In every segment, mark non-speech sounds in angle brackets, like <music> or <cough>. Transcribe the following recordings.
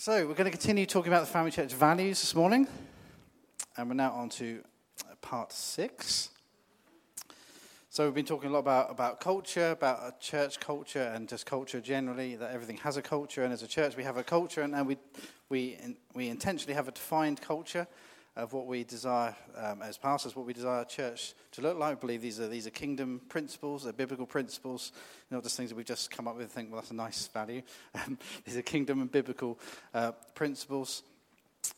So, we're going to continue talking about the family church values this morning. And we're now on to uh, part six. So, we've been talking a lot about, about culture, about uh, church culture, and just culture generally, that everything has a culture. And as a church, we have a culture, and we, we, we intentionally have a defined culture of what we desire um, as pastors, what we desire church to look like. I believe these are, these are kingdom principles, they're biblical principles, not just things that we've just come up with and think, well, that's a nice value. <laughs> Um, these are kingdom and biblical uh, principles.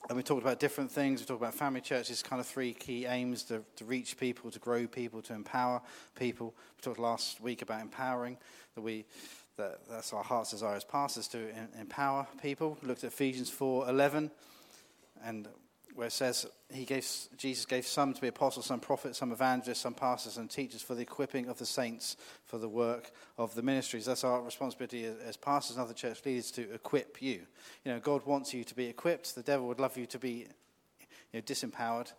And we talked about different things. We talked about family churches, kind of three key aims to, to reach people, to grow people, to empower people. We talked last week about empowering, that we that, that's our heart's desire as pastors to empower people. We looked at Ephesians 4 11, and where it says he gave, Jesus gave some to be apostles, some prophets, some evangelists, some pastors and teachers for the equipping of the saints for the work of the ministries. That's our responsibility as pastors and other church leaders to equip you. You know, God wants you to be equipped. The devil would love you to be you know, disempowered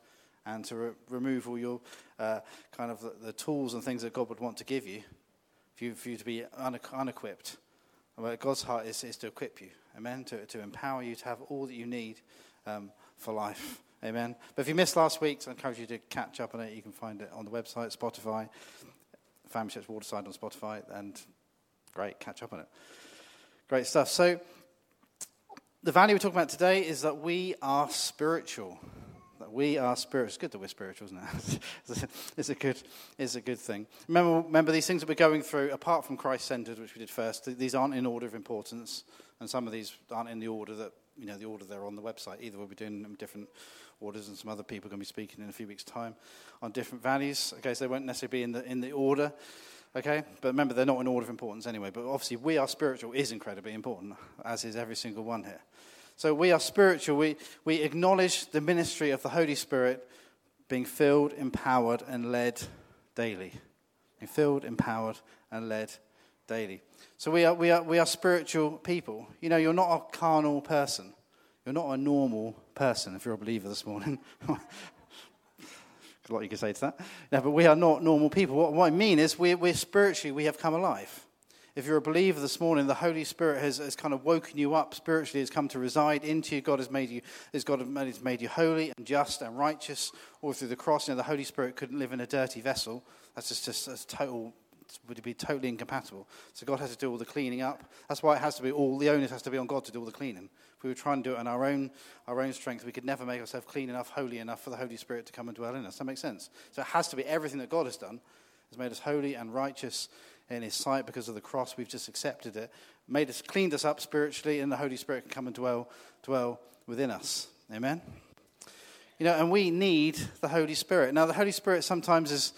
and to re- remove all your uh, kind of the, the, tools and things that God would want to give you for you, for you to be un- unequipped. God's heart is, is to equip you, amen, to, to empower you to have all that you need. Um, for life. Amen. But if you missed last week, I encourage you to catch up on it. You can find it on the website, Spotify, Family Church Waterside on Spotify, and great, catch up on it. Great stuff. So, the value we're talking about today is that we are spiritual. That we are spiritual. It's good that we're spiritual, isn't it? <laughs> it's, a good, it's a good thing. Remember, remember these things that we're going through, apart from Christ centered, which we did first, these aren't in order of importance, and some of these aren't in the order that you know, the order they're on the website. Either we'll be doing them different orders, and some other people are going to be speaking in a few weeks' time on different values. Okay, so they won't necessarily be in the in the order. Okay, but remember they're not in order of importance anyway. But obviously, we are spiritual is incredibly important, as is every single one here. So we are spiritual. We we acknowledge the ministry of the Holy Spirit being filled, empowered, and led daily. Being filled, empowered, and led daily. So we are, we, are, we are spiritual people. You know, you're not a carnal person. You're not a normal person if you're a believer this morning. <laughs> a lot you can say to that. No, but we are not normal people. What, what I mean is we're, we're spiritually, we have come alive. If you're a believer this morning, the Holy Spirit has, has kind of woken you up spiritually, has come to reside into you. God has made you, has God has made you holy and just and righteous all through the cross. You know, the Holy Spirit couldn't live in a dirty vessel. That's just, just a total would be totally incompatible. So God has to do all the cleaning up. That's why it has to be all the onus has to be on God to do all the cleaning. If we were trying to do it on our own, our own strength, we could never make ourselves clean enough, holy enough for the Holy Spirit to come and dwell in us. That makes sense. So it has to be everything that God has done has made us holy and righteous in His sight because of the cross. We've just accepted it, made us, cleaned us up spiritually, and the Holy Spirit can come and dwell, dwell within us. Amen. You know, and we need the Holy Spirit. Now, the Holy Spirit sometimes is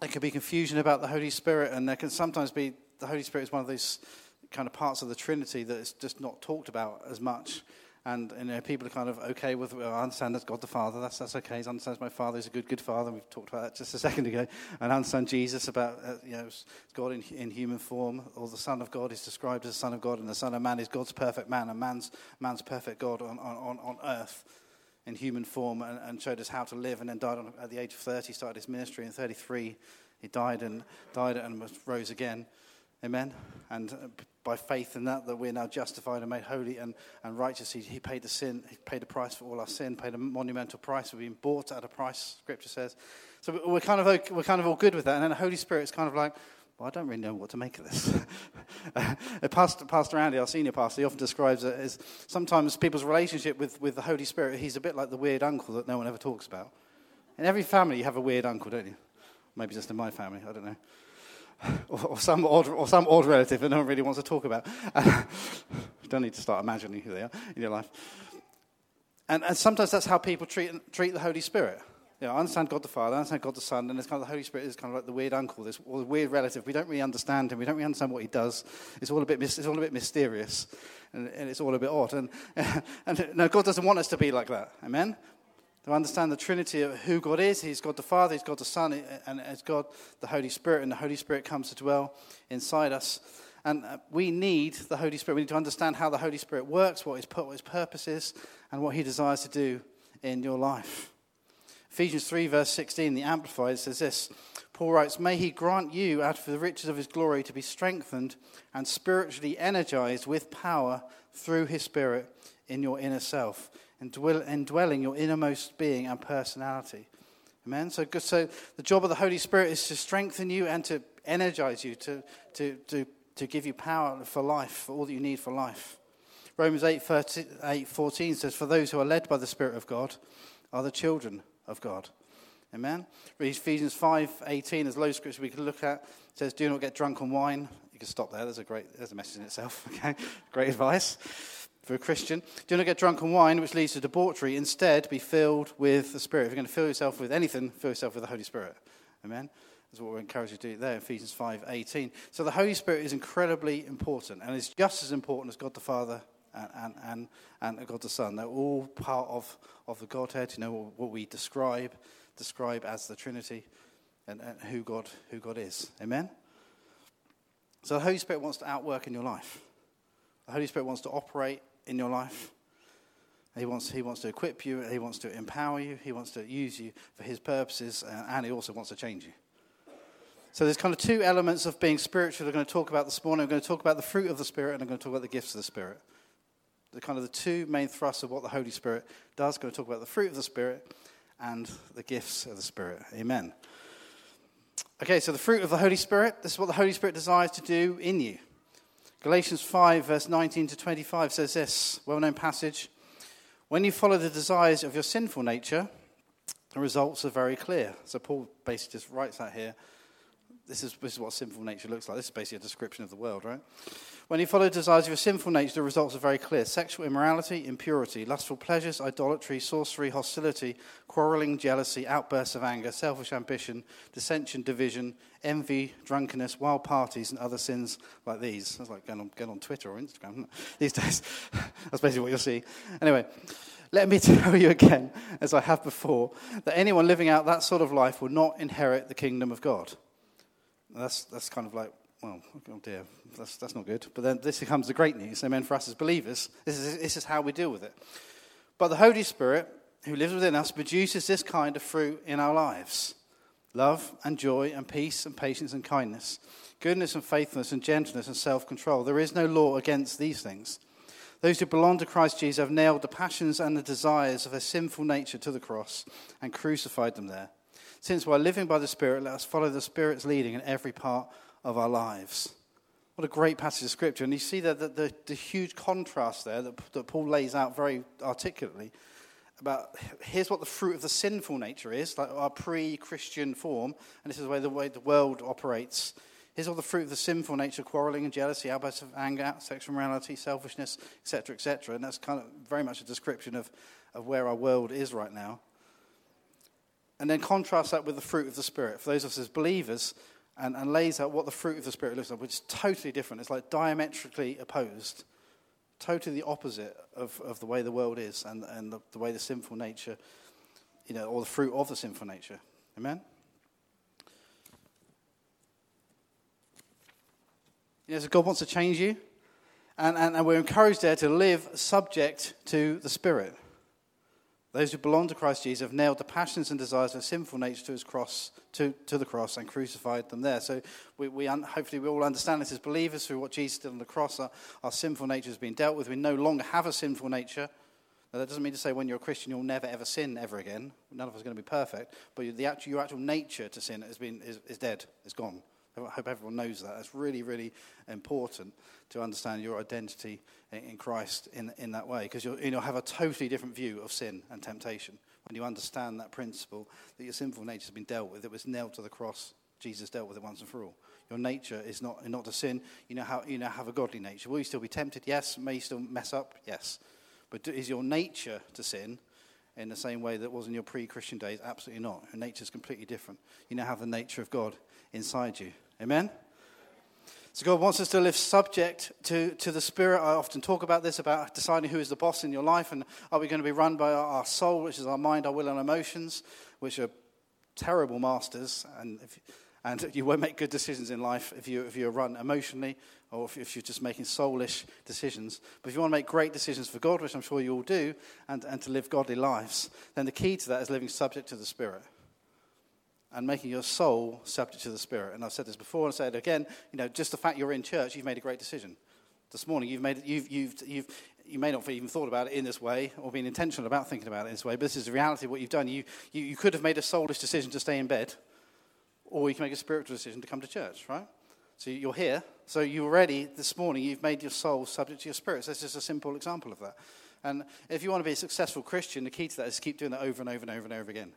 there can be confusion about the Holy Spirit, and there can sometimes be the Holy Spirit is one of those kind of parts of the Trinity that is just not talked about as much. And you know, people are kind of okay with, well, I understand that's God the Father, that's, that's okay. I understand my Father is a good, good Father. We've talked about that just a second ago. And I understand Jesus about, uh, you know, God in, in human form, or the Son of God is described as the Son of God, and the Son of Man is God's perfect man, and man's, man's perfect God on, on, on earth in human form and, and, showed us how to live, and then died on, at the age of 30, started his ministry. In 33, he died and died and rose again. Amen. And uh, by faith in that, that we're now justified and made holy and, and righteous. He, he paid the sin, he paid the price for all our sin, paid a monumental price. We've been bought at a price, Scripture says. So we're kind of we're kind of all good with that. And then the Holy Spirit is kind of like, well, I don't really know what to make of this. <laughs> pastor, pastor Andy, our senior pastor, he often describes it as sometimes people's relationship with, with the Holy Spirit, he's a bit like the weird uncle that no one ever talks about. In every family, you have a weird uncle, don't you? Maybe just in my family, I don't know. Or, <laughs> or some, odd, or some odd relative that no one really wants to talk about. <laughs> don't need to start imagining who they are in your life. And, and sometimes that's how people treat, treat the Holy Spirit. You know, I understand God the Father, I understand God the Son, and it's kind of the Holy Spirit is kind of like the weird uncle, this or the weird relative. We don't really understand him. We don't really understand what he does. It's all a bit, it's all a bit mysterious, and, and it's all a bit odd. And, <laughs> and no, God doesn't want us to be like that. Amen. To understand the Trinity of who God is, He's God the Father, He's God the Son, and it's God the Holy Spirit, and the Holy Spirit comes to dwell inside us. And uh, we need the Holy Spirit. We need to understand how the Holy Spirit works, what His, what his purpose is, and what He desires to do in your life. Ephesians 3, verse 16, the Amplified says this Paul writes, May he grant you, out of the riches of his glory, to be strengthened and spiritually energized with power through his Spirit in your inner self, indwelling your innermost being and personality. Amen? So, so the job of the Holy Spirit is to strengthen you and to energize you, to, to, to, to give you power for life, for all that you need for life. Romans 8, 13, 8 14 says, For those who are led by the Spirit of God are the children of God. Amen. Ephesians 5 18, there's loads of scripture we could look at. It says, Do not get drunk on wine. You can stop there. There's a great there's a message in itself. <laughs> Okay. Great advice for a Christian. Do not get drunk on wine, which leads to debauchery. Instead, be filled with the Spirit. If you're going to fill yourself with anything, fill yourself with the Holy Spirit. Amen. That's what we're encouraged to do there, Ephesians 5 18. So the Holy Spirit is incredibly important, and it's just as important as God the Father and, and, and, God the Son. They're all part of, of the Godhead, you know, what we describe describe as the Trinity and, and who, God, who God is. Amen? So the Holy Spirit wants to outwork in your life. The Holy Spirit wants to operate in your life. He wants, he wants to equip you, he wants to empower you, he wants to use you for his purposes, uh, and he also wants to change you. So there's kind of two elements of being spiritual I'm going to talk about this morning. I'm going to talk about the fruit of the Spirit, and I'm going to talk about the gifts of the Spirit. The kind of the two main thrusts of what the Holy Spirit does. Going to talk about the fruit of the Spirit and the gifts of the Spirit. Amen. Okay, so the fruit of the Holy Spirit, this is what the Holy Spirit desires to do in you. Galatians 5, verse 19 to 25 says this well known passage. When you follow the desires of your sinful nature, the results are very clear. So Paul basically just writes that here. This is, this is what sinful nature looks like. This is basically a description of the world, right? When you follow desires of your sinful nature, the results are very clear sexual immorality, impurity, lustful pleasures, idolatry, sorcery, hostility, quarreling, jealousy, outbursts of anger, selfish ambition, dissension, division, envy, drunkenness, wild parties, and other sins like these. That's like going on, going on Twitter or Instagram <laughs> these days. <laughs> That's basically what you'll see. Anyway, let me <laughs> tell you again, as I have before, that anyone living out that sort of life will not inherit the kingdom of God. That's, that's kind of like well, oh dear, that's, that's not good. But then this becomes the great news. Amen. For us as believers, this is, this is how we deal with it. But the Holy Spirit, who lives within us, produces this kind of fruit in our lives love and joy and peace and patience and kindness, goodness and faithfulness and gentleness and self control. There is no law against these things. Those who belong to Christ Jesus have nailed the passions and the desires of their sinful nature to the cross and crucified them there. Since while living by the Spirit, let us follow the Spirit's leading in every part of our lives. What a great passage of scripture. And you see the, the, the huge contrast there that, that Paul lays out very articulately about here's what the fruit of the sinful nature is, like our pre Christian form, and this is the way the way the world operates. Here's all the fruit of the sinful nature quarreling and jealousy, outbursts of anger, sexual morality, selfishness, etc., etc. And that's kind of very much a description of, of where our world is right now. And then contrast that with the fruit of the Spirit. For those of us as believers, and, and lays out what the fruit of the Spirit looks like, which is totally different. It's like diametrically opposed, totally the opposite of, of the way the world is and, and the, the way the sinful nature, you know, or the fruit of the sinful nature. Amen? You know, so God wants to change you, and, and, and we're encouraged there to live subject to the Spirit. Those who belong to Christ Jesus have nailed the passions and desires of sinful nature to his cross, to, to the cross, and crucified them there. So we, we un, hopefully we all understand this as believers through what Jesus did on the cross. Our, our sinful nature has been dealt with. We no longer have a sinful nature. Now, that doesn't mean to say when you're a Christian you'll never ever sin ever again. None of us are going to be perfect. But the actual, your actual nature to sin has been, is, is dead, is gone. I hope everyone knows that. It's really, really important to understand your identity in Christ in, in that way because you'll, you'll have a totally different view of sin and temptation when you understand that principle that your sinful nature has been dealt with. It was nailed to the cross. Jesus dealt with it once and for all. Your nature is not, not to sin. You know, how, you now have a godly nature. Will you still be tempted? Yes. May you still mess up? Yes. But is your nature to sin in the same way that was in your pre Christian days? Absolutely not. Your nature is completely different. You now have the nature of God inside you. Amen? So God wants us to live subject to, to the Spirit. I often talk about this, about deciding who is the boss in your life, and are we going to be run by our, soul, which is our mind, our will, and emotions, which are terrible masters, and if, and <laughs> you won't make good decisions in life if, you, if you're run emotionally or if, if, you're just making soulish decisions. But if you want to make great decisions for God, which I'm sure you all do, and, and to live godly lives, then the key to that is living subject to the Spirit and making your soul subject to the Spirit. And I've said this before and I'll say it again. You know, just the fact you're in church, you've made a great decision. This morning, you've made you've, you've, you've you may not have even thought about it in this way or been intentional about thinking about it in this way, but this is the reality of what you've done. You, you, you could have made a soulish decision to stay in bed, or you can make a spiritual decision to come to church, right? So you're here. So you're already, this morning, you've made your soul subject to your spirit. So that's just a simple example of that. And if you want to be a successful Christian, the key to that is keep doing that over and over and over and over again.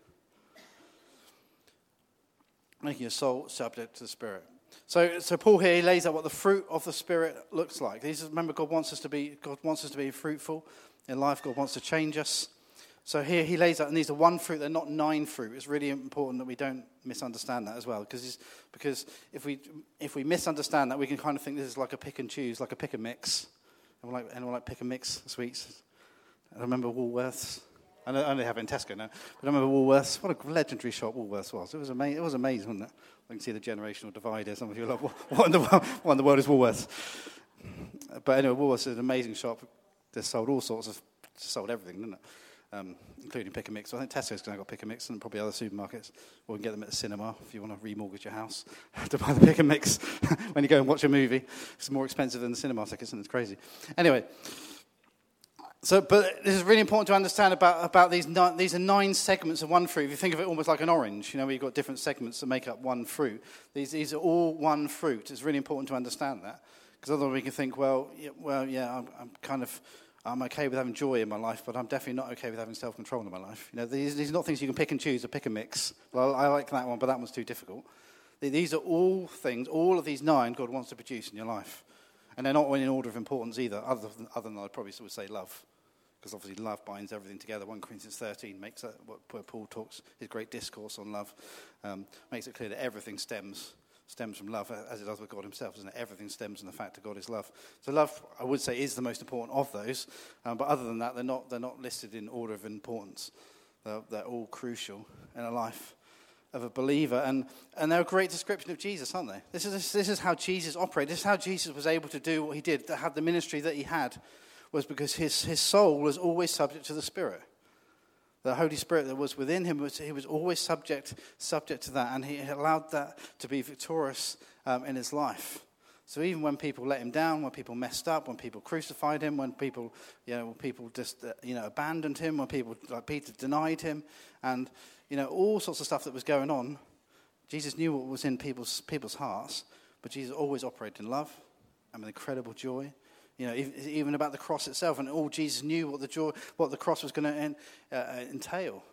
Making your soul subject to the spirit. So, so Paul here he lays out what the fruit of the Spirit looks like. These, remember, God wants us to be God wants us to be fruitful in life. God wants to change us. So here he lays out, and these are one fruit. They're not nine fruit. It's really important that we don't misunderstand that as well, because because if we if we misunderstand that, we can kind of think this is like a pick and choose, like a pick and mix. Anyone like anyone like pick and mix sweets? I remember Woolworths. I only have it in Tesco now, but I remember Woolworths. What a legendary shop Woolworths was. It was amazing. It was amazing, wasn't it? I can see the generational divide here. Some of you are like, <laughs> what in the world, what in the world is Woolworths? But anyway, Woolworths is an amazing shop. They sold all sorts of, sold everything, didn't it? Um, including pick and mix. I think Tesco's going to got pick and mix, and probably other supermarkets. Or can get them at the cinema if you want to remortgage your house <laughs> to buy the pick and mix <laughs> when you go and watch a movie. It's more expensive than the cinema tickets, and it's crazy. Anyway, so, but this is really important to understand about, about these, nine, these are nine segments of one fruit. If you think of it almost like an orange, you know, where you've got different segments that make up one fruit. These, these are all one fruit. It's really important to understand that. Because otherwise we can think, well, yeah, well, yeah, I'm, I'm, kind of, I'm okay with having joy in my life, but I'm definitely not okay with having self-control in my life. You know, these, these are not things you can pick and choose or pick and mix. Well, I like that one, but that one's too difficult. These are all things, all of these nine God wants to produce in your life. And they're not in order of importance either, other than, other than I probably would say love because obviously love binds everything together. 1 Corinthians 13 makes that, where Paul talks his great discourse on love, um, makes it clear that everything stems stems from love, as it does with God Himself, doesn't it? Everything stems from the fact that God is love. So love, I would say, is the most important of those. Um, but other than that, they're not they're not listed in order of importance. They're, they're all crucial in a life of a believer, and, and they're a great description of Jesus, aren't they? This is, this is how Jesus operated. This is how Jesus was able to do what he did, to have the ministry that he had was because his, his soul was always subject to the Spirit. The Holy Spirit that was within him, was, he was always subject, subject to that, and he allowed that to be victorious um, in his life. So even when people let him down, when people messed up, when people crucified him, when people, you know, people just, uh, you know, abandoned him, when people, like Peter, denied him, and, you know, all sorts of stuff that was going on, Jesus knew what was in people's, people's hearts, but Jesus always operated in love and with incredible joy you know, even about the cross itself, and all Jesus knew what the joy, what the cross was going to uh, uh, entail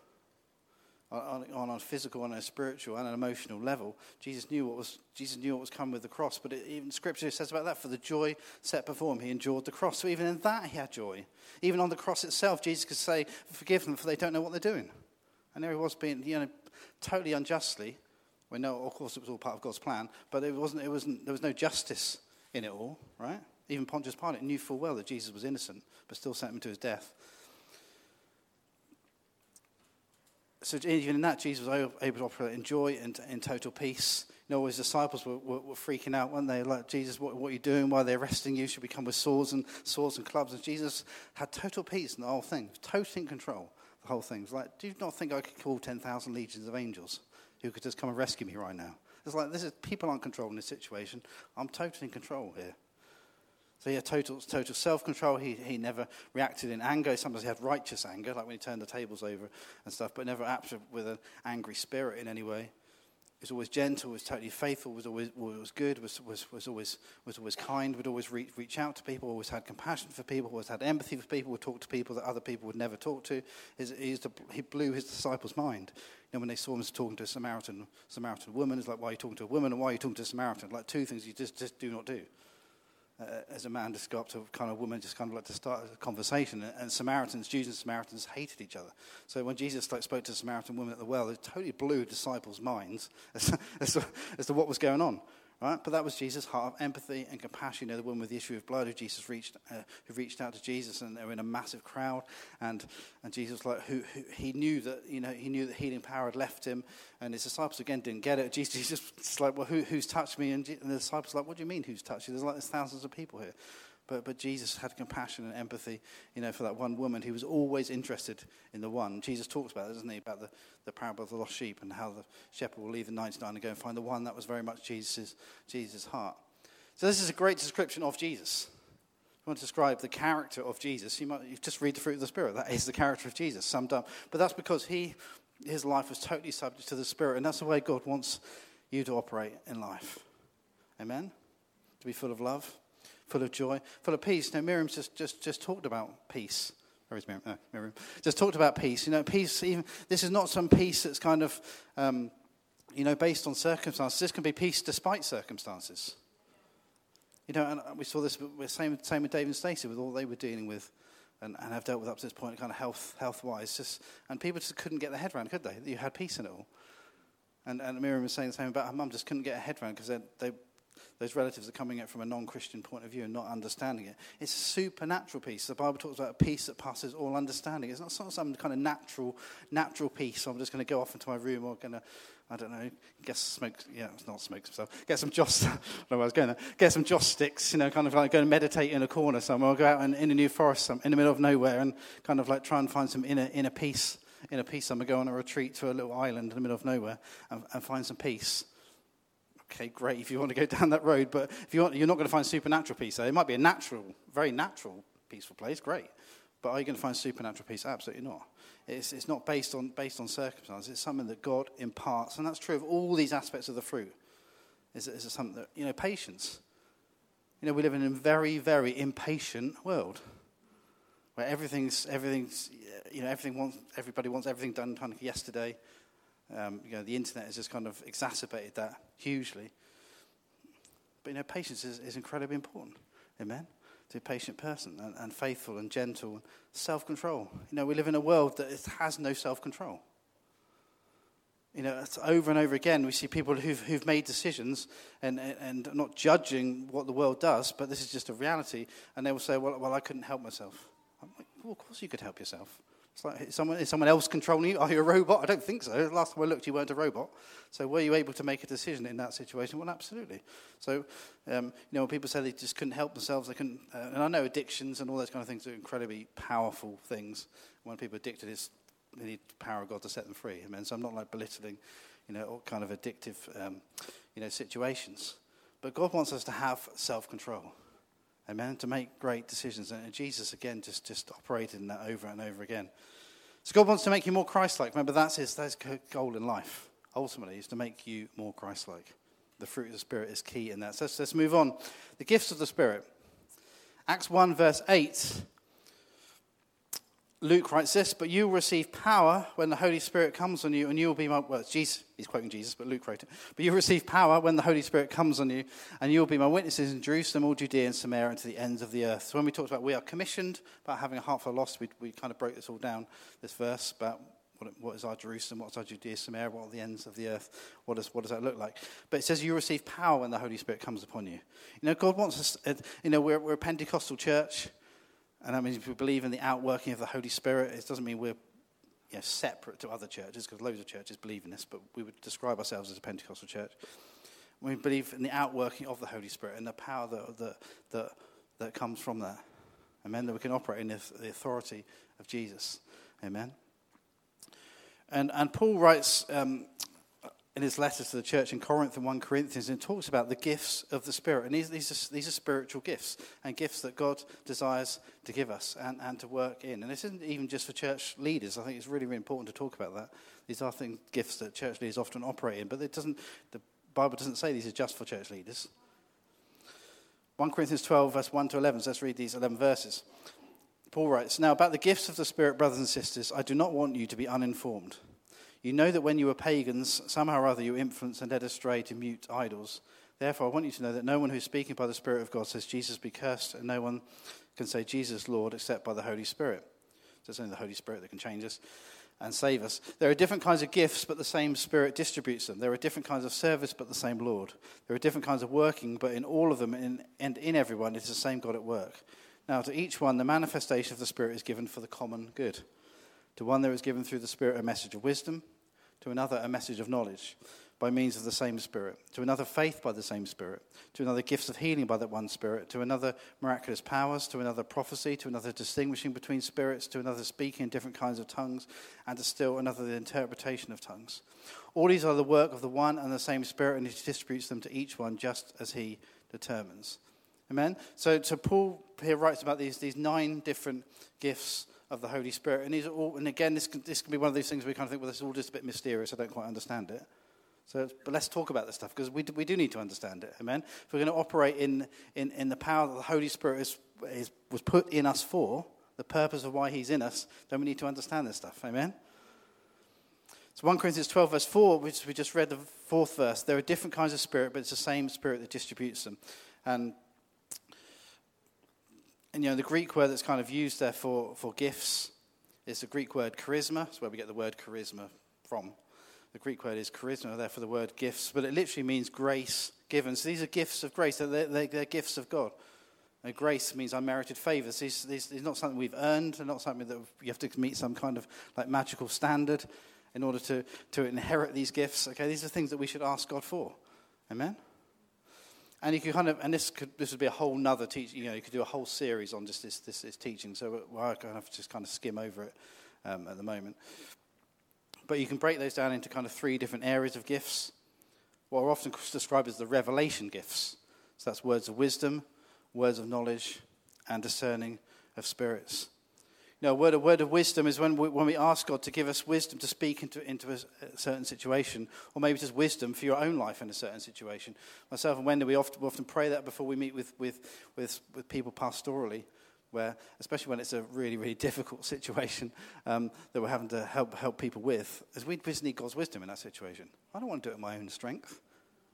on, on, a physical, on a spiritual, and an emotional level. Jesus knew what was Jesus knew what was coming with the cross. But it, even Scripture says about that: for the joy set before him, he endured the cross. So even in that, he had joy. Even on the cross itself, Jesus could say, "Forgive them, for they don't know what they're doing." And there he was being, you know, totally unjustly. We know, of course, it was all part of God's plan, but it wasn't. It wasn't. There was no justice in it all, right? Even Pontius Pilate knew full well that Jesus was innocent, but still sent him to his death. So even in that, Jesus was able to operate in joy and in total peace. You know, his disciples were, were, were freaking out, weren't they? Like, Jesus, what, what, are you doing? Why are they arresting you? Should we come with swords and swords and clubs? And Jesus had total peace in the whole thing, totally in control. Whole thing. It's like, do you not think I could call 10,000 legions of angels who could just come and rescue me right now? It's like, this is, people aren't controlling this situation. I'm totally in control here. So he had total, total self control. He, he never reacted in anger. Sometimes he had righteous anger, like when he turned the tables over and stuff, but never acted with an angry spirit in any way. Was always gentle, was totally faithful, was always was good, was, was, was, always, was always kind, would always reach, reach out to people, always had compassion for people, always had empathy for people, would talk to people that other people would never talk to. He, he blew his disciples' mind. You know, when they saw him talking to a Samaritan, Samaritan woman, it's like, why are you talking to a woman and why are you talking to a Samaritan? Like two things you just, just do not do uh, as a up to a kind of woman, just kind of like to start a conversation. And, Samaritans, Jews and Samaritans hated each other. So when Jesus like, spoke to the Samaritan woman at the well, it totally blew disciples' minds as, <laughs> as, to, as to what was going on. Right? But that was Jesus' heart of empathy and compassion. You know, the woman with the issue of blood who Jesus reached, uh, who reached out to Jesus, and they were in a massive crowd. And, and Jesus, like, who, who, he knew that you know he knew that healing power had left him, and his disciples again didn't get it. <laughs> Jesus, just like, well, who, who's touched me? And, and the disciples like, what do you mean, who's touched you? There's like there's thousands of people here. But, but Jesus had compassion and empathy, you know, for that one woman who was always interested in the one. Jesus talks about it, doesn't he? About the, the parable of the lost sheep and how the shepherd will leave the 99 and go and find the one. That was very much Jesus' Jesus' heart. So this is a great description of Jesus. you want to describe the character of Jesus, you might you just read the fruit of the Spirit. That is the character of Jesus, summed up. But that's because he, his life was totally subject to the Spirit, and that's the way God wants you to operate in life. Amen? To be full of love, full of joy, full of peace. Now, Miriam's just, just, just talked about peace. Where is Miriam? Oh, Miriam. Just talked about peace. You know, peace, even, this is not some peace that's kind of, um, you know, based on circumstances. This can be peace despite circumstances. You know, and we saw this, same, same with David and Stacey, with all they were dealing with and, and have dealt with up to this point, kind of health, health-wise. Just, and people just couldn't get their head around, could they? You had peace in it all. And, and Miriam was saying the same about her mum, just couldn't get her head around because they, those relatives are coming at it from a non-Christian point of view and not understanding it. It's a supernatural peace. The Bible talks about a peace that passes all understanding. It's not some kind of natural, natural peace. So I'm just going to go off into my room or going to, I don't know, get smoke. Yeah, it's not smoke stuff. Get some joss. <laughs> I don't know where I was going. There. Get some joss sticks. You know, kind of like go and meditate in a corner somewhere. Or go out in, in a new forest, some, in the middle of nowhere, and kind of like try and find some inner inner peace. Inner peace. I'm going to go on a retreat to a little island in the middle of nowhere and, and find some peace okay, great if you want to go <laughs> down that road, but if you want, you're not going to find supernatural peace there. It might be a natural, very natural, peaceful place, great. But are you going to find supernatural peace? Absolutely not. It's, it's not based on, based on circumstances. It's something that God imparts. And that's true of all these aspects of the fruit. Is, is something that, you know, patience. You know, we live in a very, very impatient world where everything's, everything's you know, everything wants, everybody wants everything done kind of yesterday. Um, you know, the internet has just kind of exacerbated that hugely. But, you know, patience is, is incredibly important. Amen? To a patient person and, and faithful and gentle and self control. You know, we live in a world that has no self control. You know, over and over again, we see people who've, who've made decisions and, and not judging what the world does, but this is just a reality. And they will say, Well, well I couldn't help myself. I'm like, Well, of course you could help yourself. It's like, is someone, is someone else controlling you? <laughs> Are you a robot? I don't think so. Last time I looked, you weren't a robot. So were you able to make a decision in that situation? Well, absolutely. So, um, you know, when people say they just couldn't help themselves, they couldn't, uh, and I know addictions and all those kind of things are incredibly powerful things. When people are addicted, it's, they need the power of God to set them free. I mean, so I'm not like belittling, you know, all kind of addictive, um, you know, situations. But God wants us to have self-control. Amen. To make great decisions. And Jesus, again, just, just operated in that over and over again. So God wants to make you more Christ like. Remember, that's his, that's his goal in life, ultimately, is to make you more Christ like. The fruit of the Spirit is key in that. So let's, let's move on. The gifts of the Spirit. Acts 1, verse 8 Luke writes this, but you will receive power when the Holy Spirit comes on you, and you will be my, well, Jesus, he's quoting Jesus, but Luke wrote it. But you will receive power when the Holy Spirit comes on you, and you will be my witnesses in Jerusalem, all Judea and Samaria, and to the ends of the earth. So when we talked about we are commissioned, about having a heart for the lost, we, we kind of broke this all down, this verse, about what, what is our Jerusalem, what is our Judea, Samaria, what are the ends of the earth, what does, what does that look like? But it says you receive power when the Holy Spirit comes upon you. You know, God wants us, uh, you know, we're, we're a Pentecostal church. And that means if we believe in the outworking of the Holy Spirit, it doesn't mean we're you know, separate to other churches, because loads of churches believe in this, but we would describe ourselves as a Pentecostal church. We believe in the outworking of the Holy Spirit and the power that, that, that, that comes from that. Amen. That we can operate in the, the authority of Jesus. Amen. And, and Paul writes um, in his letters to the church in Corinth and 1 Corinthians and talks about the gifts of the Spirit. And these, these, are, these are spiritual gifts and gifts that God desires to give us and, and to work in. And this isn't even just for church leaders. I think it's really, really important to talk about that. These are things, gifts that church leaders often operate in, but it doesn't, the Bible doesn't say these are just for church leaders. 1 Corinthians 12, verse 1 to 11. So let's read these 11 verses. Paul writes Now, about the gifts of the Spirit, brothers and sisters, I do not want you to be uninformed. You know that when you were pagans, somehow or other you influenced and led astray to mute idols. Therefore, I want you to know that no one who's speaking by the Spirit of God says, Jesus be cursed, and no one can say, Jesus, Lord, except by the Holy Spirit. So it's only the Holy Spirit that can change us and save us. There are different kinds of gifts, but the same Spirit distributes them. There are different kinds of service, but the same Lord. There are different kinds of working, but in all of them and in everyone, it is the same God at work. Now, to each one, the manifestation of the Spirit is given for the common good. To one, there is given through the Spirit a message of wisdom to another a message of knowledge by means of the same Spirit, to another faith by the same Spirit, to another gifts of healing by that one Spirit, to another miraculous powers, to another prophecy, to another distinguishing between spirits, to another speaking in different kinds of tongues, and to still another the interpretation of tongues. All these are the work of the one and the same Spirit, and he distributes them to each one just as he determines. Amen? So, so Paul here writes about these, these nine different gifts of the Holy Spirit. And these are all, and again, this can, this can be one of these things we kind of think, well, this is all just a bit mysterious. I don't quite understand it. So, but let's talk about this stuff because we do, we do need to understand it. Amen. If we're going to operate in, in, in the power that the Holy Spirit is, is, was put in us for, the purpose of why He's in us, then we need to understand this stuff. Amen. So 1 Corinthians 12, verse 4, which we just read the fourth verse, there are different kinds of spirit, but it's the same spirit that distributes them. And and you know, the Greek word that's kind of used there for, for gifts is the Greek word charisma. That's where we get the word charisma from. The Greek word is charisma, therefore the word gifts, but it literally means grace given. So these are gifts of grace, they're, they're, they're gifts of God. And grace means unmerited favors. These, these, these are not something we've earned, they're not something that you have to meet some kind of like magical standard in order to, to inherit these gifts. Okay, these are things that we should ask God for. Amen? And you could kind of, and this could, this would be a whole nother teaching. You know, you could do a whole series on just this, this, this teaching. So I kind of just kind of skim over it um, at the moment. But you can break those down into kind of three different areas of gifts. What are often described as the revelation gifts. So that's words of wisdom, words of knowledge, and discerning of spirits know, a word, a word of wisdom is when we, when we ask God to give us wisdom to speak into, into a, a, certain situation, or maybe just wisdom for your own life in a certain situation. Myself and Wendy, we often, we often pray that before we meet with, with, with, with people pastorally, where, especially when it's a really, really <laughs> difficult situation um, that we're having to help, help people with, is we just need God's wisdom in that situation. I don't want to do it in my own strength.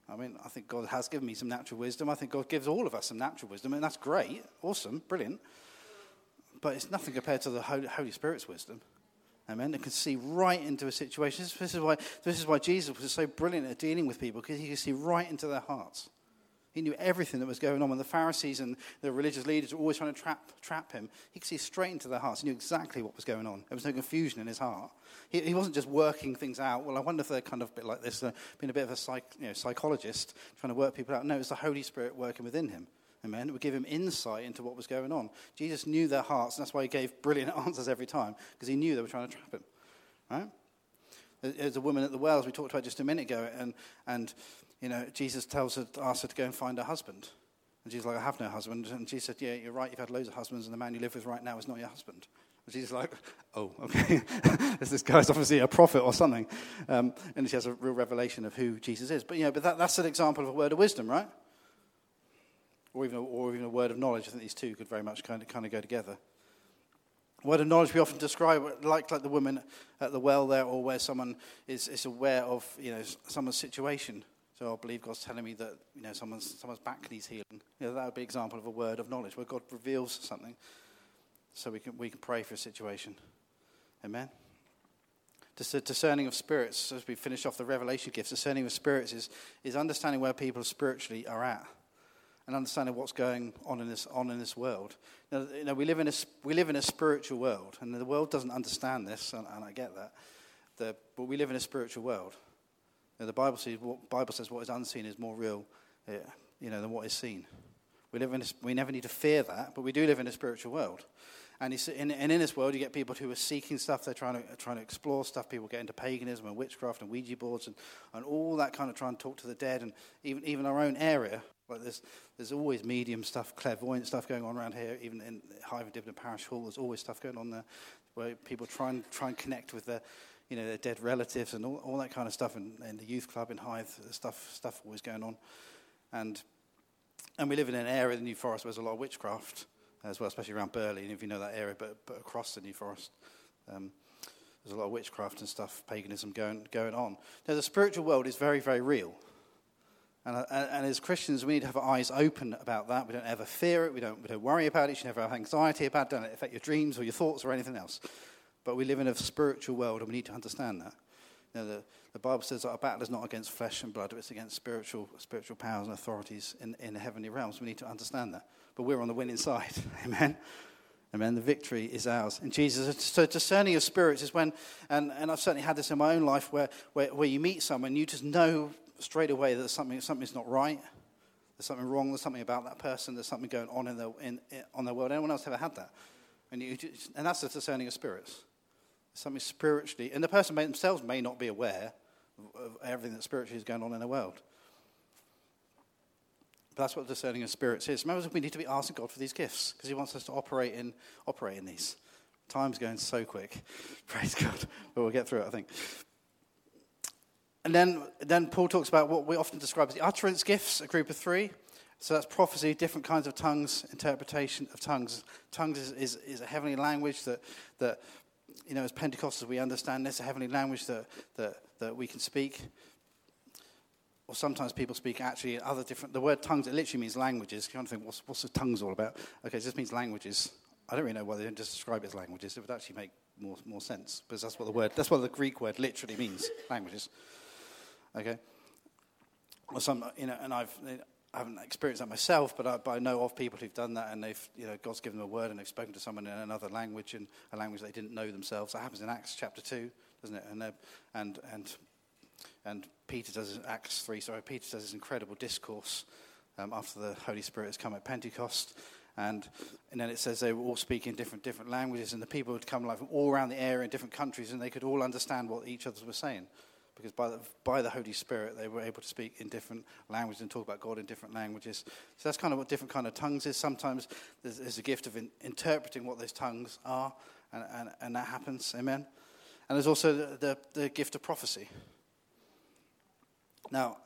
I mean, I think God has given me some natural wisdom. I think God gives all of us some natural wisdom, and that's great, awesome, brilliant but it's nothing compared to the Holy Spirit's wisdom. Amen. It can see right into a situation. This, is why, this is why Jesus was so brilliant at dealing with people, because he could see right into their hearts. He knew everything that was going on. When the Pharisees and the religious leaders were always trying to trap, trap him, he could see straight into their hearts. He knew exactly what was going on. There was no confusion in his heart. He, he wasn't just working things out. Well, I wonder if they're kind of a bit like this, uh, being a bit of a psych, you know, psychologist, trying to work people out. No, it's the Holy Spirit working within him. Amen. It would give him insight into what was going on. Jesus knew their hearts, and that's why he gave brilliant <laughs> answers every time, because he knew they were trying to trap him. Right? There's a woman at the wells we talked about just a minute ago, and, and you know, Jesus tells her, asks her to go and find a husband. And she's like, I have no husband. And she said, Yeah, you're right, you've had loads of husbands, and the man you live with right now is not your husband. And she's like, Oh, <laughs> okay. this guy's obviously a prophet or something. Um, and she has a real revelation of who Jesus is. But, you know, but that, that's an example of a word of wisdom, right? Or even, a, or even a word of knowledge. I think these two could very much kind of, kind of go together. Word of knowledge we often describe like, like the woman at the well there, or where someone is, is aware of you know someone's situation. So I believe God's telling me that you know someone's someone's back needs healing. You know, that would be an example of a word of knowledge where God reveals something, so we can we can pray for a situation. Amen. Discerning of spirits, as we finish off the revelation gifts, discerning of spirits is, is understanding where people spiritually are at and understanding what's going on in this, on in this world. Now, you know, we, live in a, we live in a spiritual world, and the world doesn't understand this, and, and I get that. The, but we live in a spiritual world. You know, the Bible says, what, Bible says what is unseen is more real yeah, you know, than what is seen. We, live in a, we never need to fear that, but we do live in a spiritual world. And, in, and in this world, you get people who are seeking stuff, they're trying to, trying to explore stuff. People get into paganism and witchcraft and Ouija boards and, and all that kind of trying to talk to the dead. And even, even our own area, like there's, there's always medium stuff, clairvoyant stuff going on around here. Even in Hythe Dibden Parish Hall, there's always stuff going on there where people try and, try and connect with their, you know, their dead relatives and all, all that kind of stuff. And, and the youth club in Hythe, stuff, stuff always going on. And, and we live in an area, the New Forest, where there's a lot of witchcraft as well, especially around Burley, and if you know that area, but, but across the New Forest. Um, there's a lot of witchcraft and stuff, paganism going, going on. Now, the spiritual world is very, very real. And, uh, and, and, as Christians, we need to have our eyes open about that. We don't ever fear it. We don't, we don't worry about it. You should never have anxiety about it. Don't it affect your dreams or your thoughts or anything else. But we live in a spiritual world, and we need to understand that. You know, the, the Bible says that our battle is not against flesh and blood, but it's against spiritual, spiritual powers and authorities in, in the heavenly realms. We need to understand that but we're on the winning side. <laughs> Amen. Amen. The victory is ours in Jesus. So discerning of spirits is when, and, and I've certainly had this in my own life, where, where, where you meet someone, you just know straight away that something, something's not right. There's something wrong. There's something about that person. There's something going on in their, in, in on their world. Anyone else ever had that? And, you, and that's the discerning of spirits. something spiritually, and the person may, themselves may not be aware of, everything that spiritually is going on in the world. But that's what discerning of spirits is. Remember, we need to be asking God for these gifts because He wants us to operate in, operate in these. Time's going so quick. <laughs> Praise God. But we'll get through it, I think. And then, then Paul talks about what we often describe as the utterance gifts, a group of three. So that's prophecy, different kinds of tongues, interpretation of tongues. Tongues is, is, is a heavenly language that, that, you know, as Pentecostals, we understand this, a heavenly language that, that, that we can speak. Or sometimes people speak actually other different, the word tongues, it literally means languages. You kind of think, what's, what's the tongues all about? Okay, it just means languages. I don't really know why they don't just describe it as languages. It would actually make more, more sense, because that's what the word, that's what the Greek word literally means, languages. Okay? Or some, you know, and I've, I haven't experienced that myself, but I, but I, know of people who've done that, and they've, you know, God's given them a word, and they've spoken to someone in another language, and a language they didn't know themselves. That happens in Acts chapter two, doesn't it? And and and and Peter does Acts three. Sorry, Peter does this incredible discourse um, after the Holy Spirit has come at Pentecost, and and then it says they were all speaking different different languages, and the people would come like from all around the area in different countries, and they could all understand what each other was saying because by the, by the Holy Spirit they were able to speak in different languages and talk about God in different languages. So that's kind of what different kind of tongues is. Sometimes there's, there's a gift of in, interpreting what those tongues are, and, and, and, that happens. Amen. And there's also the, the, the gift of prophecy. Now,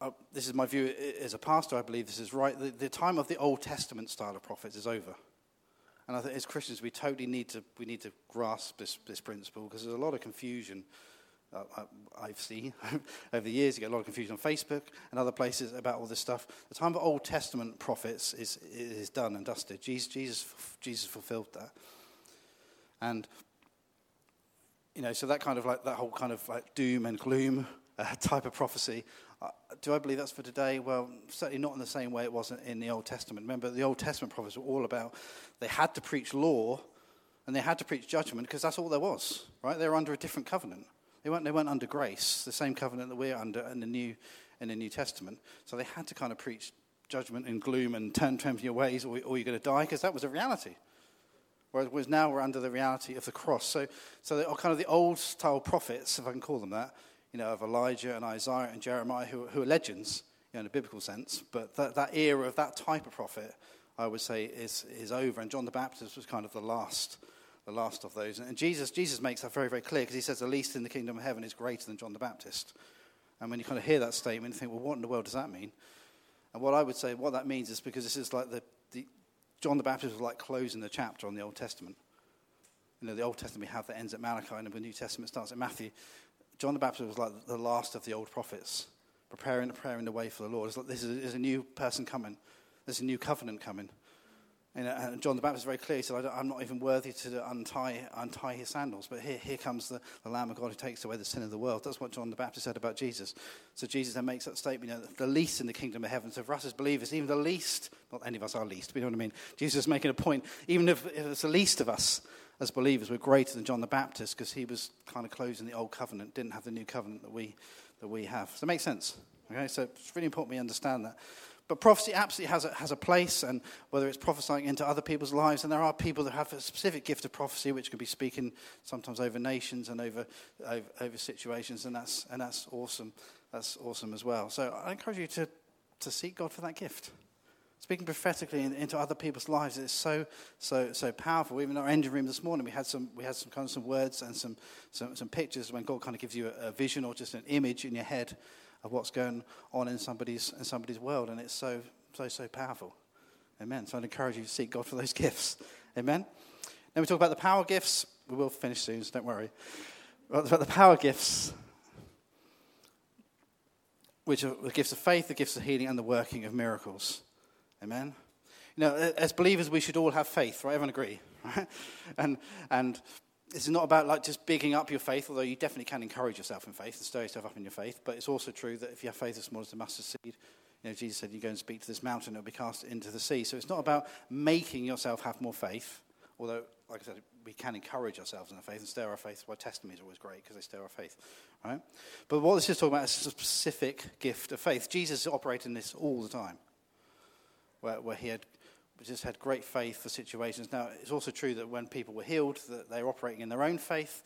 uh, this is my view as a pastor. I believe this is right. The, the time of the Old Testament style of prophets is over. And I think as Christians, we totally need to, we need to grasp this, this principle because there's a lot of confusion I've seen <laughs> over the years. You get a lot of confusion on Facebook and other places about all this stuff. The time of Old Testament prophets is, is done and dusted. Jesus, Jesus, Jesus fulfilled that. And, you know, so that kind of like, that whole kind of like doom and gloom uh, type of prophecy, uh, do I believe that's for today? Well, certainly not in the same way it was in the Old Testament. Remember, the Old Testament prophets were all about, they had to preach law and they had to preach judgment because that's all there was, right? They were under a different covenant. They weren't, they weren't under grace, the same covenant that we're under in the New, in the New Testament. So they had to kind of preach judgment and gloom and turn, from your ways or, or you're going to die because that was a reality. Whereas now we're under the reality of the cross. So, so they are kind of the old style prophets, if I can call them that, you know, of Elijah and Isaiah and Jeremiah, who, who are legends you know, in a biblical sense. But that, that era of that type of prophet, I would say, is, is over. And John the Baptist was kind of the last the last of those. And Jesus, Jesus makes that very, very clear because he says the least in the kingdom of heaven is greater than John the Baptist. And when you kind of hear that statement, you think, well, what in the world does that mean? And what I would say, what that means is because this is like the, the John the Baptist was like closing the chapter on the Old Testament. You know, the Old Testament we have that ends at Malachi, and the New Testament starts at Matthew. John the Baptist was like the last of the old prophets, preparing, preparing the way for the Lord. It's like this is, is a new person coming. There's a new covenant coming. And, uh, John the Baptist very clearly said, I'm not even worthy to untie, untie his sandals. But here, here comes the, the Lamb of God who takes away the sin of the world. That's what John the Baptist said about Jesus. So Jesus then makes that statement, you know, the least in the kingdom of heaven. So for us as believers, even the least, not any of us are least, but you know what I mean? Jesus is making a point, even if, if it's the least of us as believers, we're greater than John the Baptist because he was kind of closing the old covenant, didn't have the new covenant that we, that we have. Does that make sense? Okay, so it's really important we understand that. But prophecy absolutely has a, has a place, and whether it's prophesying into other people's lives, and there are people that have a specific gift of prophecy, which can be speaking sometimes over nations and over, over, over situations, and that's, and that's awesome. That's awesome as well. So I encourage you to, to seek God for that gift. Speaking prophetically in, into other people's lives is so, so, so powerful. Even in our engine room this morning, we had some, we had some kind of some words and some, some, some pictures when God kind of gives you a, a vision or just an image in your head of what's going on in somebody's, in somebody's world. And it's so, so, so powerful. Amen. So I'd encourage you to seek God for those <laughs> gifts. Amen. Then we talk about the power gifts. We will finish soon, so don't worry. About the power gifts, which are the gifts of faith, the gifts of healing, and the working of miracles. Amen. You know, as believers, we should all have faith, right? Everyone agree, <laughs> right? And and this is not about like just bigging up your faith, although you definitely can encourage yourself in faith and stir yourself up in your faith. But it's also true that if you have faith as small as a mustard seed, you know, Jesus said, you go and speak to this mountain, it'll be cast into the sea. So it's not about making yourself have more faith, although, like I said, we can encourage ourselves in the faith and stir our faith. Why testimony is always great because they stir our faith, right? But what this is talking about is a specific gift of faith. Jesus operated in this all the time, where, where he had just had great faith for situations. Now, it's also true that when people were healed, that they were operating in their own faith.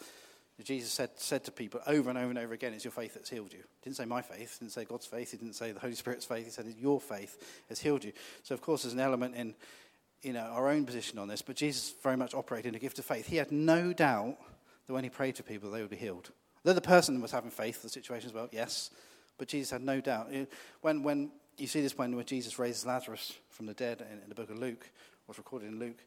Jesus said, said to people over and over and over again, it's your faith that's healed you. He didn't say my faith, he didn't say God's faith, he didn't say the Holy Spirit's faith, he said your faith has healed you. So, of course, there's an element in you know, our own position on this, but Jesus very much operated in a gift of faith. He had no doubt that when he prayed for people, they would be healed. Though the person was having faith, the situation as well, yes, but Jesus had no doubt. When, when you see this when, when Jesus raises Lazarus from the dead in, in the book of Luke, was recorded in Luke,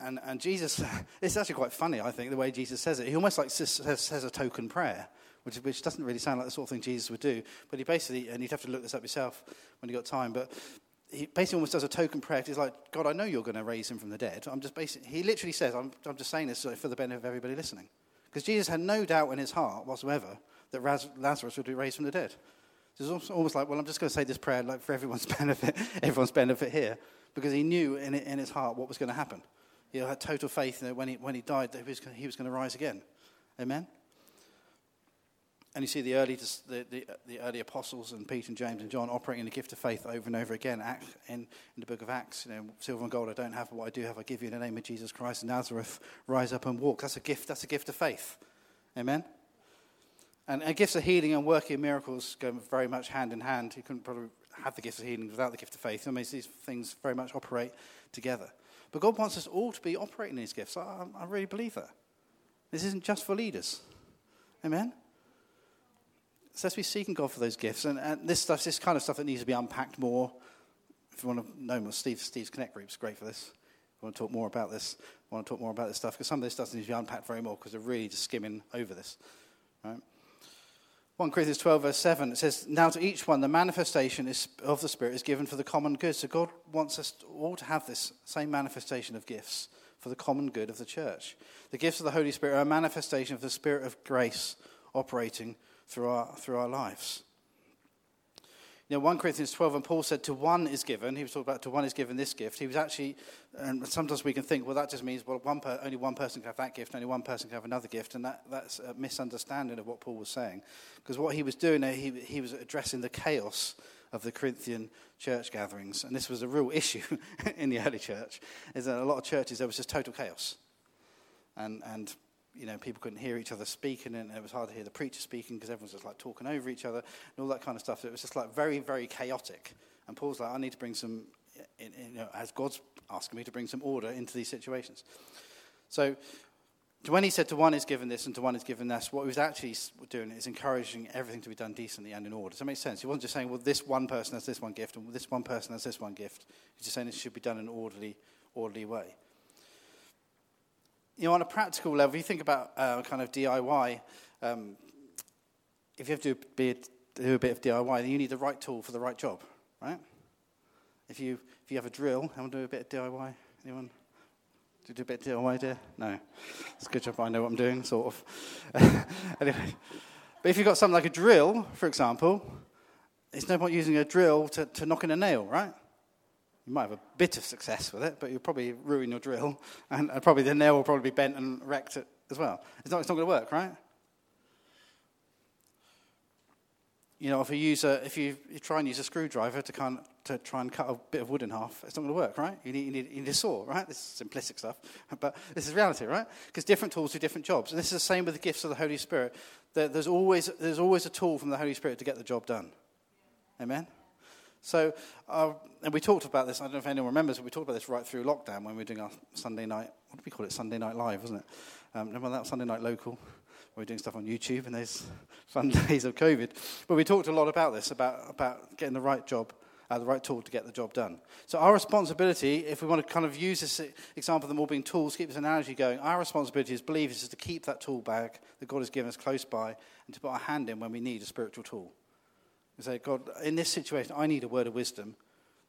and, and Jesus, <laughs> it's actually quite funny, I think, the way Jesus says it. He almost like says, says a token prayer, which, which doesn't really sound like the sort of thing Jesus would do. But he basically, and you'd have to look this up yourself when you got time, but he basically almost does a token prayer. He's like, God, I know you're going to raise him from the dead. I'm just basically, he literally says, I'm, I'm just saying this for the benefit of everybody listening. Because Jesus had no doubt in his heart whatsoever that Lazarus would be raised from the dead. It's almost like, well, I'm just going to say this prayer like for everyone's <laughs> benefit, everyone's benefit here, because he knew in, in his heart what was going to happen. He had total faith that when he, when he died that he was, he was going to rise again. Amen? And you see the early, the, the, the, early apostles and Peter and James and John operating in the gift of faith over and over again. In, in the book of Acts, you know, silver and gold I don't have, but what I do have I give you in the name of Jesus Christ of Nazareth. Rise up and walk. That's a gift. That's a gift of faith. Amen? And, and gifts of healing and working miracles go very much hand in hand. You couldn't probably have the gift of healing without the gift of faith. I mean, these things very much operate together. But God wants us all to be operating these gifts. I, I really believe that. This isn't just for leaders. Amen? So let's be seeking God for those gifts. And, and this stuff, this kind of stuff that needs to be unpacked more. If you want to know more, Steve, Steve's Connect Group is great for this. I want to talk more about this. I want to talk more about this stuff because some of this stuff needs to be unpacked very more because they're really just skimming over this. Right? 1 Corinthians 12, verse 7, it says, Now to each one the manifestation is, of the Spirit is given for the common good. So God wants us all to have this same manifestation of gifts for the common good of the church. The gifts of the Holy Spirit are a manifestation of the Spirit of grace operating through our, through our lives. You know, 1 Corinthians 12, and Paul said, To one is given, he was talking about to one is given this gift. He was actually, and sometimes we can think, well, that just means, well, one per, only one person can have that gift, only one person can have another gift, and that, that's a misunderstanding of what Paul was saying. Because what he was doing there, he, he was addressing the chaos of the Corinthian church gatherings. And this was a real <laughs> issue in the early church, is that a lot of churches, there was just total chaos. And, and you know, people couldn't hear each other speaking, and it was hard to hear the preacher speaking because everyone's just like talking over each other and all that kind of stuff. So it was just like very, very chaotic. And Paul's like, I need to bring some, you know, as God's asking me to bring some order into these situations. So when he said to one is given this and to one is given this, what he was actually doing is encouraging everything to be done decently and in order. Does that make sense? He wasn't just saying, well, this one person has this one gift and this one person has this one gift. He's just saying it should be done in an orderly, orderly way you know, on a practical level, if you think about uh, kind of DIY, um, if you have to be, do a bit of DIY, then you need the right tool for the right job, right? If you, if you have a drill, I want to do a bit of DIY? Anyone? Do you do a bit of DIY, dear? No. It's a good job I know what I'm doing, sort of. <laughs> anyway. But if you've got something like a drill, for example, it's no point using a drill to, to knock in a nail, right? You might have a bit of success with it, but you'll probably ruin your drill, and, probably the nail will probably be bent and wrecked as well. It's not, it's not going to work, right? You know, if you use a, if you, you try and use a screwdriver to, kind of, to try and cut a bit of wood in half, it's not going to work, right? You need, you need, you need a saw, right? This is simplistic stuff, but this is reality, right? Because different tools do different jobs, and this is the same with the gifts of the Holy Spirit. There's always, there's always a tool from the Holy Spirit to get the job done. Amen. So, uh, and we talked about this, I don't know if anyone remembers, but we talked about this right through lockdown when we were doing our Sunday night, what did we call it? Sunday Night Live, wasn't it? Um, remember that? Sunday Night Local? We were doing stuff on YouTube in those <laughs> fun days of COVID. But we talked a lot about this, about, about getting the right job, uh, the right tool to get the job done. So, our responsibility, if we want to kind of use this example of them all being tools, keep this analogy going, our responsibility as believers is to keep that tool bag that God has given us close by and to put our hand in when we need a spiritual tool. We say, God, in this situation, I need a word of wisdom.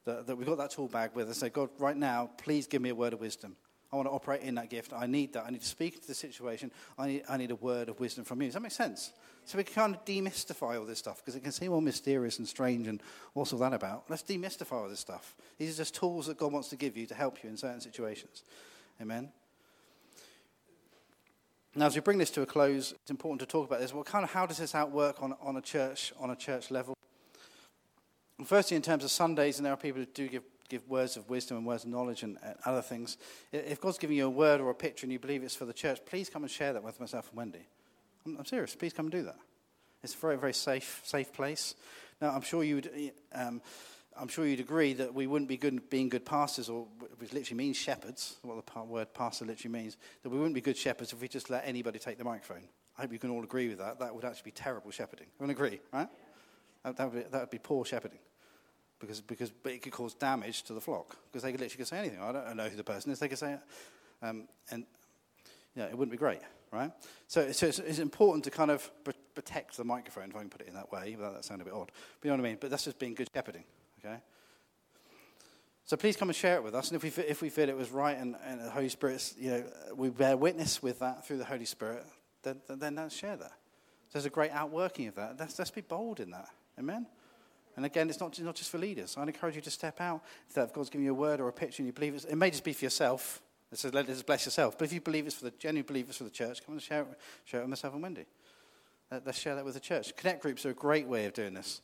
That, that we've got that tool bag with us. Say, God, right now, please give me a word of wisdom. I want to operate in that gift. I need that. I need to speak to the situation. I need, I need a word of wisdom from you. Does that make sense? So we can kind of demystify all this stuff because it can seem all mysterious and strange and what's all that about. Let's demystify all this stuff. These are just tools that God wants to give you to help you in certain situations. Amen. Now, as we bring this to a close, it's important to talk about this. Well, kind of how does this outwork on, on a church on a church level? Firstly, in terms of Sundays, and there are people who do give give words of wisdom and words of knowledge and, and other things. If God's giving you a word or a picture and you believe it's for the church, please come and share that with myself and Wendy. I'm, I'm serious. Please come and do that. It's a very, very safe, safe place. Now, I'm sure you would. Um, I'm sure you'd agree that we wouldn't be good being good pastors, or which literally means shepherds, what the word pastor literally means, that we wouldn't be good shepherds if we just let anybody take the microphone. I hope you can all agree with that. That would actually be terrible shepherding. Everyone agree, right? That, would be, that would be poor shepherding. Because, because but it could cause damage to the flock. Because they could literally say anything. I don't know who the person is. They could say it. Um, and yeah, it wouldn't be great, right? So, so it's, it's, important to kind of protect the microphone, if I can put it in that way, without that sound a bit odd. But you know what I mean? But that's just being good shepherding, okay? So please come and share it with us. And if we, if we feel it was right and, and the Holy Spirit, you know, we bear witness with that through the Holy Spirit, then, then let's share that. There's a great outworking of that. Let's, let's be bold in that. Amen? And again, it's not, not just for leaders. I'd encourage you to step out. If God's given you a word or a picture and you believe it, it may just be for yourself. It says, let us bless yourself. But if you believe it's for the genuine believers for the church, come and share it, share it with myself and Wendy. Let's share that with the church. Connect groups are a great way of doing this.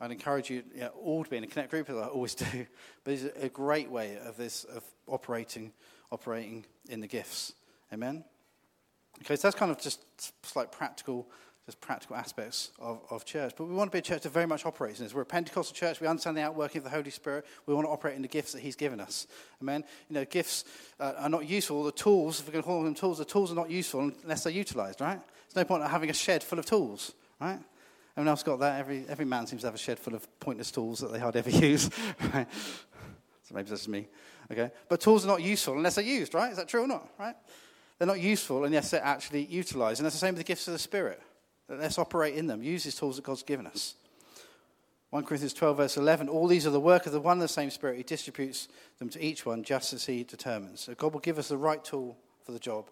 I'd encourage you, you know, all to be in a connect group, as I always <laughs> do. But it's a great way of this of operating, operating in the gifts. Amen. Okay, so that's kind of just like practical, practical aspects of, of church. But we want to be a church that very much operates in this. We're a Pentecostal church. We understand the outworking of the Holy Spirit. We want to operate in the gifts that He's given us. Amen. You know, gifts uh, are not useful. The tools, if we're going to call them tools, the tools are not useful unless they're utilized. Right? There's no point in having a shed full of tools. Right? Everyone else got that? Every, every man seems to have a shed full of pointless tools that they hardly ever <laughs> use. right? So maybe that's me. Okay? But tools are not useful unless they're used, right? Is that true or not? Right? They're not useful unless they're actually utilized. And that's the same with the gifts of the Spirit. Let's operate in them. Use these tools that God's given us. 1 Corinthians 12, verse 11. All these are the work of the one and the same Spirit. He distributes them to each one just as He determines. So God will give us the right tool for the job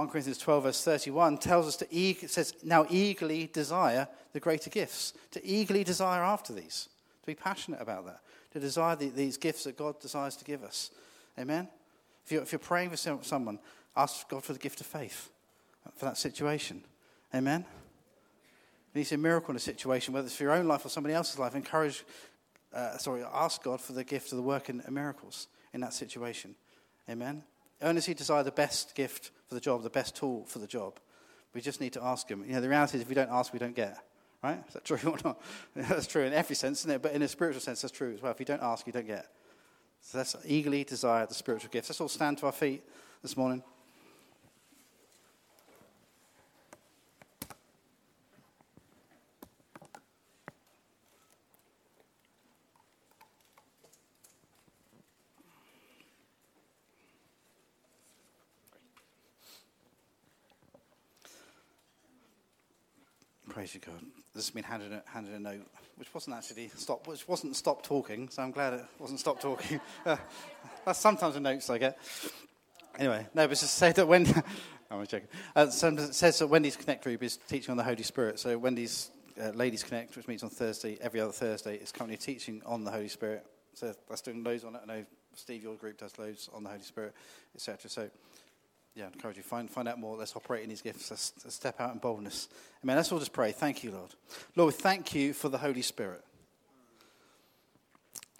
1 Corinthians 12, verse 31 tells us to, eager, says, now eagerly desire the greater gifts, to eagerly desire after these, to be passionate about that, to desire the, these gifts that God desires to give us. Amen? If you're, if you're praying for someone, ask God for the gift of faith for that situation. Amen? If you see a miracle in a situation, whether it's for your own life or somebody else's life, encourage, uh, sorry, ask God for the gift of the work in miracles in that situation. Amen? Earnestly desire the best gift for the job, the best tool for the job. We just need to ask Him. You know, the reality is if we don't ask, we don't get. Right? Is that true <laughs> or not? that's true in every sense, isn't it? But in a spiritual sense, that's true as well. If you don't ask, you don't get. So let's eagerly desire the spiritual gifts. Let's all stand to our feet this morning. Praise you, God. This has been handed a, handed a note, which wasn't actually stop, which wasn't stop talking. So I'm glad it wasn't stop talking. <laughs> uh, that's sometimes the notes I get. Anyway, no, but just say that when <laughs> I'm joking. Uh, it says that Wendy's Connect group is teaching on the Holy Spirit. So Wendy's uh, Ladies Connect, which meets on Thursday, every other Thursday, is currently teaching on the Holy Spirit. So that's doing loads on it. I know Steve, your group does loads on the Holy Spirit, etc. So yeah, I encourage you find find out more. Let's operate in these gifts. Let's, let's step out in boldness. Amen. Let's all just pray. Thank you, Lord. Lord, we thank you for the Holy Spirit.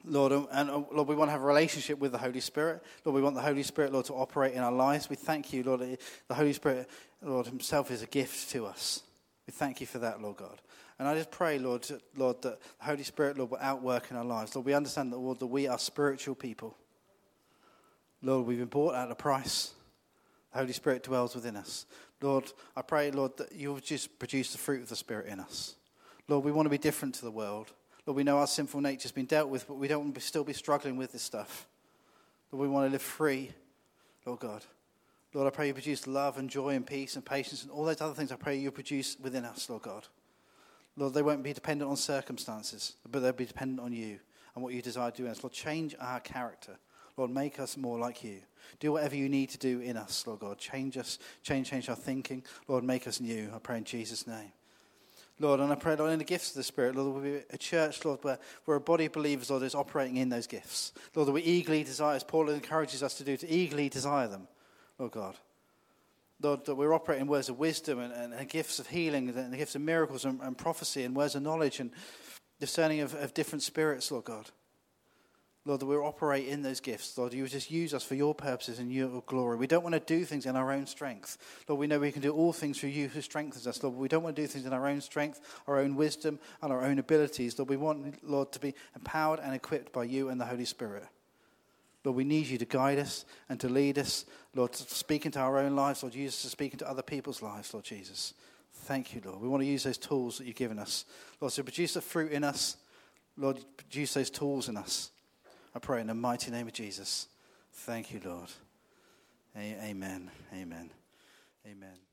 Lord, and uh, Lord, we want to have a relationship with the Holy Spirit. Lord, we want the Holy Spirit, Lord, to operate in our lives. We thank you, Lord, the Holy Spirit, Lord, Himself is a gift to us. We thank you for that, Lord God. And I just pray, Lord, Lord, that the Holy Spirit, Lord, will outwork in our lives. Lord, we understand that, Lord, that we are spiritual people. Lord, we've been bought at a price. The Holy Spirit dwells within us. Lord, I pray, Lord, that you'll just produce the fruit of the Spirit in us. Lord, we want to be different to the world. Lord, we know our sinful nature has been dealt with, but we don't want to still be struggling with this stuff. Lord, we want to live free, Lord God. Lord, I pray you produce love and joy and peace and patience and all those other things I pray you produce within us, Lord God. Lord, they won't be dependent on circumstances, but they'll be dependent on you and what you desire to do in us. Lord, change our character. Lord, make us more like you. Do whatever you need to do in us, Lord God. Change us, change, change our thinking. Lord, make us new. I pray in Jesus' name. Lord, and I pray, Lord, in the gifts of the Spirit, Lord, we'll be a church, Lord, where, where a body of believers, Lord, is operating in those gifts. Lord, that we eagerly desire, as Paul encourages us to do, to eagerly desire them, Lord God. Lord, that we're operating words of wisdom and, and, and gifts of healing and gifts of miracles and, and prophecy and words of knowledge and discerning of, of different spirits, Lord God. Lord, that we operate in those gifts. Lord, you just use us for your purposes and your glory. We don't want to do things in our own strength. Lord, we know we can do all things through you who strengthens us. Lord, we don't want to do things in our own strength, our own wisdom, and our own abilities. Lord, we want, Lord, to be empowered and equipped by you and the Holy Spirit. Lord, we need you to guide us and to lead us. Lord, to speak into our own lives. Lord, use us to speak into other people's lives, Lord Jesus. Thank you, Lord. We want to use those tools that you've given us. Lord, so produce the fruit in us. Lord, produce those tools in us. I pray in the mighty name of Jesus. Thank you, Lord. Amen. Amen. Amen.